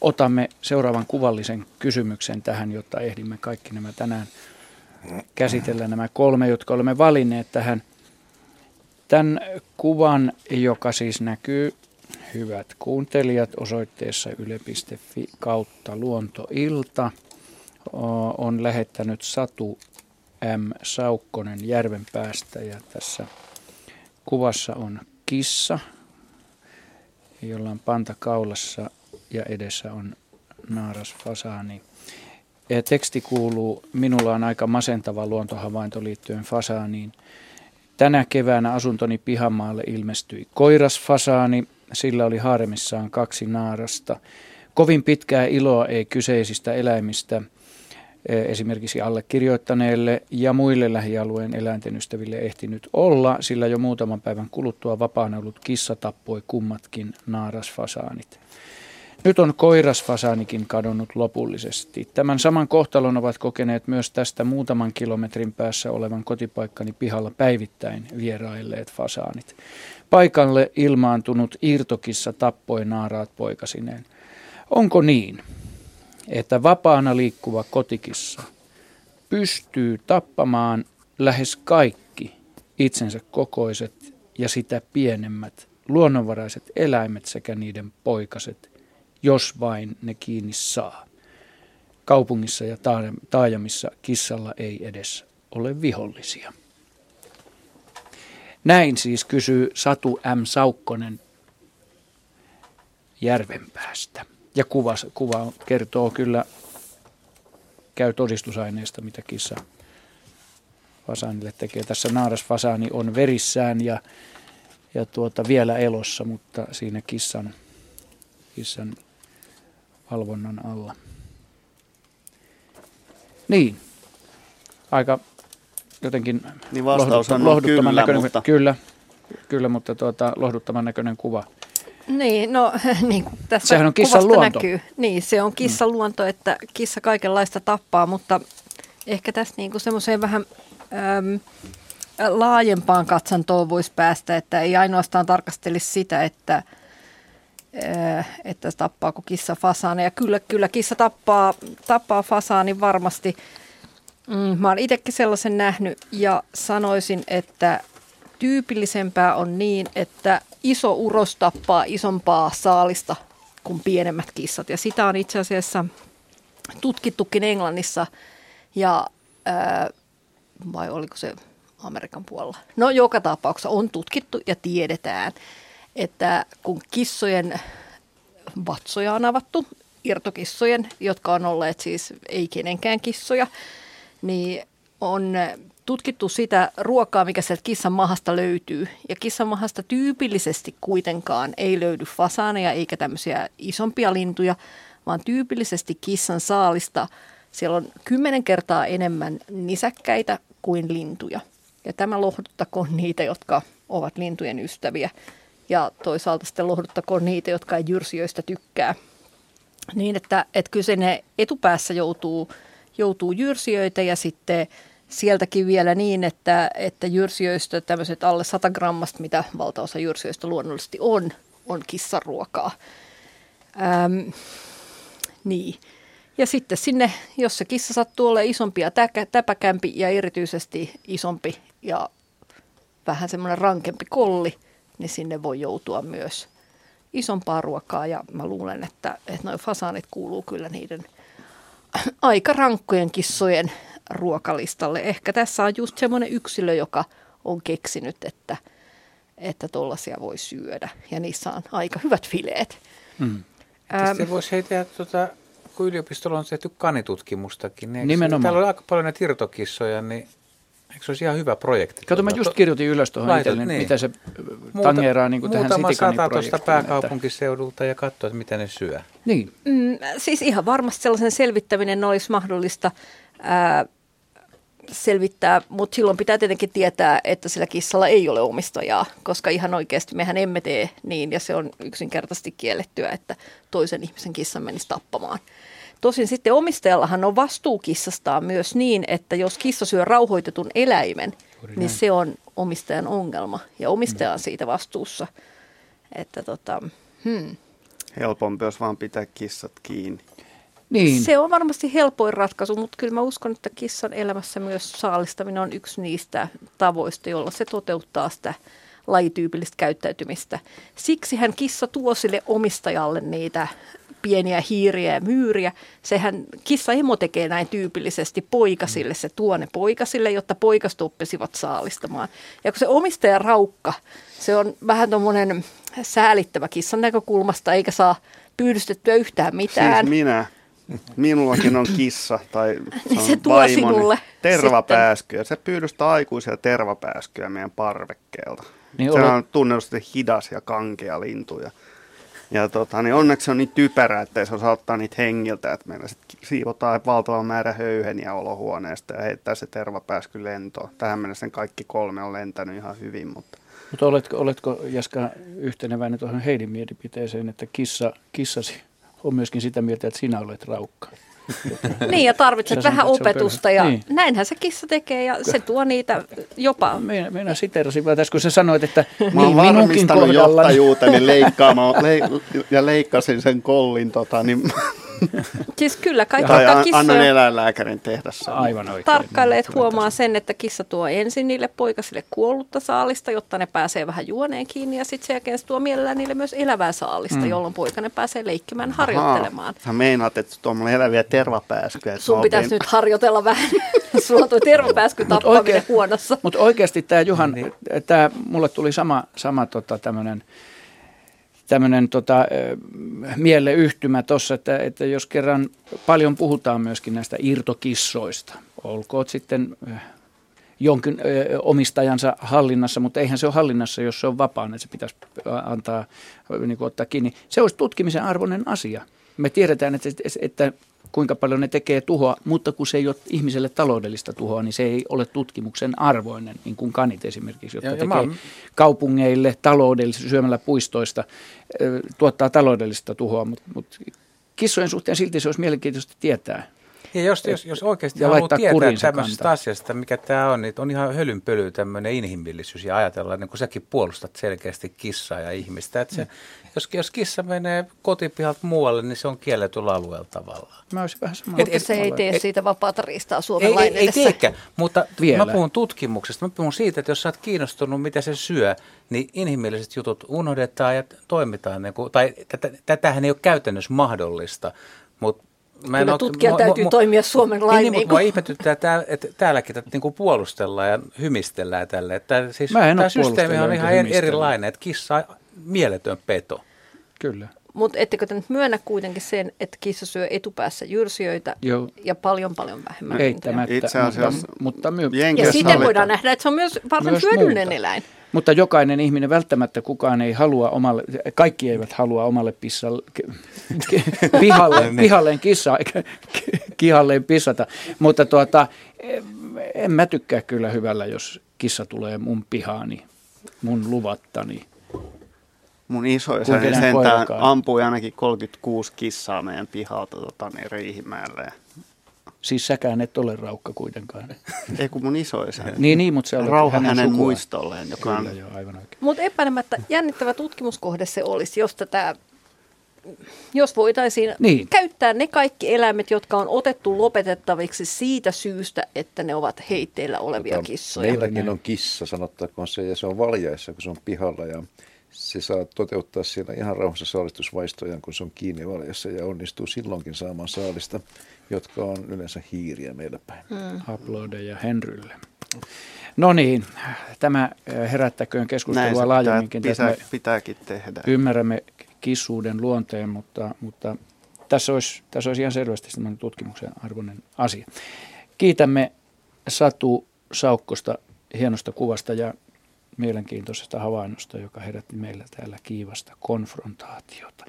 otamme seuraavan kuvallisen kysymyksen tähän, jotta ehdimme kaikki nämä tänään käsitellä nämä kolme, jotka olemme valinneet tähän. Tämän kuvan, joka siis näkyy hyvät kuuntelijat osoitteessa yle.fi kautta luontoilta, on lähettänyt Satu M. Saukkonen järven päästä ja tässä kuvassa on kissa, jolla on panta kaulassa ja edessä on naaras fasaani. Teksti kuuluu, minulla on aika masentava luontohavainto liittyen fasaaniin. Tänä keväänä asuntoni pihamaalle ilmestyi koirasfasaani, sillä oli haaremissaan kaksi naarasta. Kovin pitkää iloa ei kyseisistä eläimistä e, esimerkiksi allekirjoittaneelle ja muille lähialueen eläinten ystäville ehtinyt olla, sillä jo muutaman päivän kuluttua vapaana ollut kissa tappoi kummatkin naarasfasaanit. Nyt on koirasfasaanikin kadonnut lopullisesti. Tämän saman kohtalon ovat kokeneet myös tästä muutaman kilometrin päässä olevan kotipaikkani pihalla päivittäin vierailleet fasaanit. Paikalle ilmaantunut irtokissa tappoi naaraat poikasineen. Onko niin, että vapaana liikkuva kotikissa pystyy tappamaan lähes kaikki itsensä kokoiset ja sitä pienemmät luonnonvaraiset eläimet sekä niiden poikaset jos vain ne kiinni saa. Kaupungissa ja taajamissa kissalla ei edes ole vihollisia. Näin siis kysyy Satu M. Saukkonen Järvenpäästä. Ja kuva, kuva kertoo kyllä, käy todistusaineesta, mitä kissa fasaanille tekee. Tässä naarasfasaani on verissään ja, ja tuota, vielä elossa, mutta siinä kissan, kissan valvonnan alla. Niin, aika jotenkin niin lohduttoman, lohduttoman kyllä, näköinen, mutta... kyllä, kyllä, mutta tuota, lohduttavan näköinen kuva. Niin, no niin tässä Sehän on kissan luonto. näkyy. Niin, se on kissan mm. luonto, että kissa kaikenlaista tappaa, mutta ehkä tässä niin semmoiseen vähän äm, laajempaan katsantoon voisi päästä, että ei ainoastaan tarkastelisi sitä, että – että tappaako kissa fasaani. Ja kyllä, kyllä kissa tappaa, tappaa fasaani varmasti. Mm, mä oon itsekin sellaisen nähnyt ja sanoisin, että tyypillisempää on niin, että iso uros tappaa isompaa saalista kuin pienemmät kissat. Ja sitä on itse asiassa tutkittukin Englannissa ja ää, vai oliko se Amerikan puolella. No joka tapauksessa on tutkittu ja tiedetään, että kun kissojen vatsoja on avattu, irtokissojen, jotka on olleet siis ei kenenkään kissoja, niin on tutkittu sitä ruokaa, mikä sieltä kissan mahasta löytyy. Ja kissan mahasta tyypillisesti kuitenkaan ei löydy fasaaneja eikä tämmöisiä isompia lintuja, vaan tyypillisesti kissan saalista siellä on kymmenen kertaa enemmän nisäkkäitä kuin lintuja. Ja tämä lohduttakoon niitä, jotka ovat lintujen ystäviä ja toisaalta sitten lohduttakoon niitä, jotka ei jyrsijöistä tykkää. Niin, että, että kyllä ne etupäässä joutuu, joutuu jyrsijöitä ja sitten sieltäkin vielä niin, että, että jyrsijöistä tämmöiset alle 100 grammasta, mitä valtaosa jyrsijöistä luonnollisesti on, on kissaruokaa. Ähm, niin. Ja sitten sinne, jos se kissa sattuu olemaan isompi ja täpäkämpi ja erityisesti isompi ja vähän semmoinen rankempi kolli – niin sinne voi joutua myös isompaa ruokaa ja mä luulen, että, että noin fasaanit kuuluu kyllä niiden aika rankkojen kissojen ruokalistalle. Ehkä tässä on just semmoinen yksilö, joka on keksinyt, että että tollaisia voi syödä ja niissä on aika hyvät fileet. Mm. Ähm, voisi heittää, tuota, kun yliopistolla on tehty kanitutkimustakin, niin Nimenomaan. täällä on aika paljon näitä irtokissoja, niin Eikö se olisi ihan hyvä projekti? Kato, mä just kirjoitin ylös tuohon itselleni, niin. mitä se Muuta, tangeeraa niin kuin tähän Muutama sata tuosta pääkaupunkiseudulta ja katsoa, että miten ne syö. Niin. Mm, siis ihan varmasti sellaisen selvittäminen olisi mahdollista ää, selvittää, mutta silloin pitää tietenkin tietää, että sillä kissalla ei ole omistajaa, koska ihan oikeasti mehän emme tee niin ja se on yksinkertaisesti kiellettyä, että toisen ihmisen kissan menisi tappamaan. Tosin sitten omistajallahan on vastuu kissastaan myös niin, että jos kissa syö rauhoitetun eläimen, niin se on omistajan ongelma ja omistaja on siitä vastuussa. Että tota, hmm. Helpompi, jos vaan pitää kissat kiinni. Niin. Se on varmasti helpoin ratkaisu, mutta kyllä mä uskon, että kissan elämässä myös saalistaminen on yksi niistä tavoista, jolla se toteuttaa sitä lajityypillistä käyttäytymistä. Siksi hän kissa tuo sille omistajalle niitä pieniä hiiriä ja myyriä. Sehän kissa emo tekee näin tyypillisesti poikasille, se tuo ne poikasille, jotta poikast oppisivat saalistamaan. Ja kun se omistaja raukka, se on vähän tuommoinen säälittävä kissan näkökulmasta, eikä saa pyydystettyä yhtään mitään. Siis minä. Minullakin on kissa tai niin se, se tuo vaimoni, sinulle tervapääskyä. Se pyydystää aikuisia tervapääskyä meidän parvekkeelta. Niin se on tunnetusti hidas ja kankea lintu. Ja, ja tota, niin onneksi se on niin typerä, että se osaa ottaa niitä hengiltä. Että meillä sitten siivotaan valtava määrä höyheniä olohuoneesta ja heittää se tervapääsky lentoon. Tähän mennessä kaikki kolme on lentänyt ihan hyvin, mutta mutta oletko, oletko Jaska yhteneväinen tuohon Heidin mielipiteeseen, että kissa, kissasi on myöskin sitä mieltä, että sinä olet raukka? niin, ja tarvitset vähän opetusta, ja niin. näinhän se kissa tekee, ja se tuo niitä jopa. Minä, minä siterasin vaan tässä, kun sä sanoit, että Mä niin, minunkin kohdalla... johtajuuteni leikkaamaan, le, ja leikkasin sen kollin, tota, niin Siis kyllä, kaikki tai an, kissoja... annan eläinlääkärin tehdä sen. Aivan oikein. Tarkkailijat huomaa sen, että kissa tuo ensin niille poikasille kuollutta saalista, jotta ne pääsee vähän juoneen kiinni ja sitten sen jälkeen se tuo mielellään niille myös elävää saalista, mm. jolloin poikainen pääsee leikkimään, Aha. harjoittelemaan. Sä meinaat, että tuommoinen eläviä tervapääskyjä. Sun pitäisi nyt harjoitella vähän. Sulla tuo tervapääsky tappaminen oikein, huonossa. Mutta oikeasti tämä Juhan, niin. tämä mulle tuli sama, sama tota, tämmöinen tämmöinen tota, mieleyhtymä tuossa, että, että jos kerran paljon puhutaan myöskin näistä irtokissoista, olkoot sitten jonkin omistajansa hallinnassa, mutta eihän se ole hallinnassa, jos se on vapaana, että se pitäisi antaa niin kuin ottaa kiinni. Se olisi tutkimisen arvoinen asia. Me tiedetään, että, että kuinka paljon ne tekee tuhoa, mutta kun se ei ole ihmiselle taloudellista tuhoa, niin se ei ole tutkimuksen arvoinen, niin kuin kanit esimerkiksi, jotka ja, tekee ja mä... kaupungeille taloudellisesti syömällä puistoista, tuottaa taloudellista tuhoa, mutta, mutta kissojen suhteen silti se olisi mielenkiintoista tietää. Ja jos, jos, jos oikeasti ja haluaa tietää tämmöisestä asiasta, mikä tämä on, niin on ihan hölynpöly tämmöinen inhimillisyys ja ajatella, niin kuin säkin puolustat selkeästi kissaa ja ihmistä, että se, mm. jos, jos kissa menee kotipihalta muualle, niin se on kielletyllä alueella tavallaan. Mä olisin vähän samaa. Mutta se ei tee siitä vapaata riistaa Suomen Ei, ei, ei teekään, mutta Vielä. mä puhun tutkimuksesta, mä puhun siitä, että jos sä oot kiinnostunut, mitä se syö, niin inhimilliset jutut unohdetaan ja toimitaan, niin kuin, tai tätähän ei ole käytännössä mahdollista, mutta Mä Kyllä tutkija ole, täytyy mu, toimia Suomen lain. Niin, niin, mutta mua ihmetyttää, että, että täälläkin tätä niin kuin puolustellaan ja hymistellään tälle. Että siis tämä systeemi on ihan erilainen, että kissa on mieletön peto. Kyllä. Mutta ettekö te nyt myönnä kuitenkin sen, että kissa syö etupäässä jyrsijöitä Joo. ja paljon paljon vähemmän Eittämättä, Itse asiassa, mutta, mutta ja siten voidaan nähdä, että se on myös varsin myös hyödyllinen muuta. eläin. Mutta jokainen ihminen välttämättä kukaan ei halua omalle, kaikki eivät halua omalle pissalle, pihalle, pihalleen kissa, kihalleen pissata. Mutta tuota, en mä tykkää kyllä hyvällä, jos kissa tulee mun pihaani, mun luvattani. Mun isoisäni sentään ampui ainakin 36 kissaa meidän pihalta tota, niin Riihimäelle. Siis säkään et ole raukka kuitenkaan. Ei kun mun isoisä. niin, niin, mutta se on Rauha hänen, hänen muistolleen. Joka Kyllä, on... joo, aivan oikein. Mutta epäilemättä jännittävä tutkimuskohde se olisi, jos tätä jos voitaisiin niin. käyttää ne kaikki eläimet, jotka on otettu lopetettaviksi siitä syystä, että ne ovat heitteillä olevia Mutta kissoja. Meilläkin on kissa, sanottakoon se, ja se on valjaissa, kun se on pihalla, ja se saa toteuttaa siellä ihan rauhassa saalistusvaistojaan, kun se on kiinni valjassa, ja onnistuu silloinkin saamaan saalista jotka on yleensä hiiriä meillä päin. Mm. Uploade ja Henrylle. No niin, tämä äh, herättäköön keskustelua Näin laajemminkin. Pitää, pitääkin tehdä. Ymmärrämme kissuuden luonteen, mutta, mutta tässä, olisi, tässä olisi ihan selvästi tutkimuksen arvoinen asia. Kiitämme Satu Saukkosta hienosta kuvasta ja mielenkiintoisesta havainnosta, joka herätti meillä täällä kiivasta konfrontaatiota.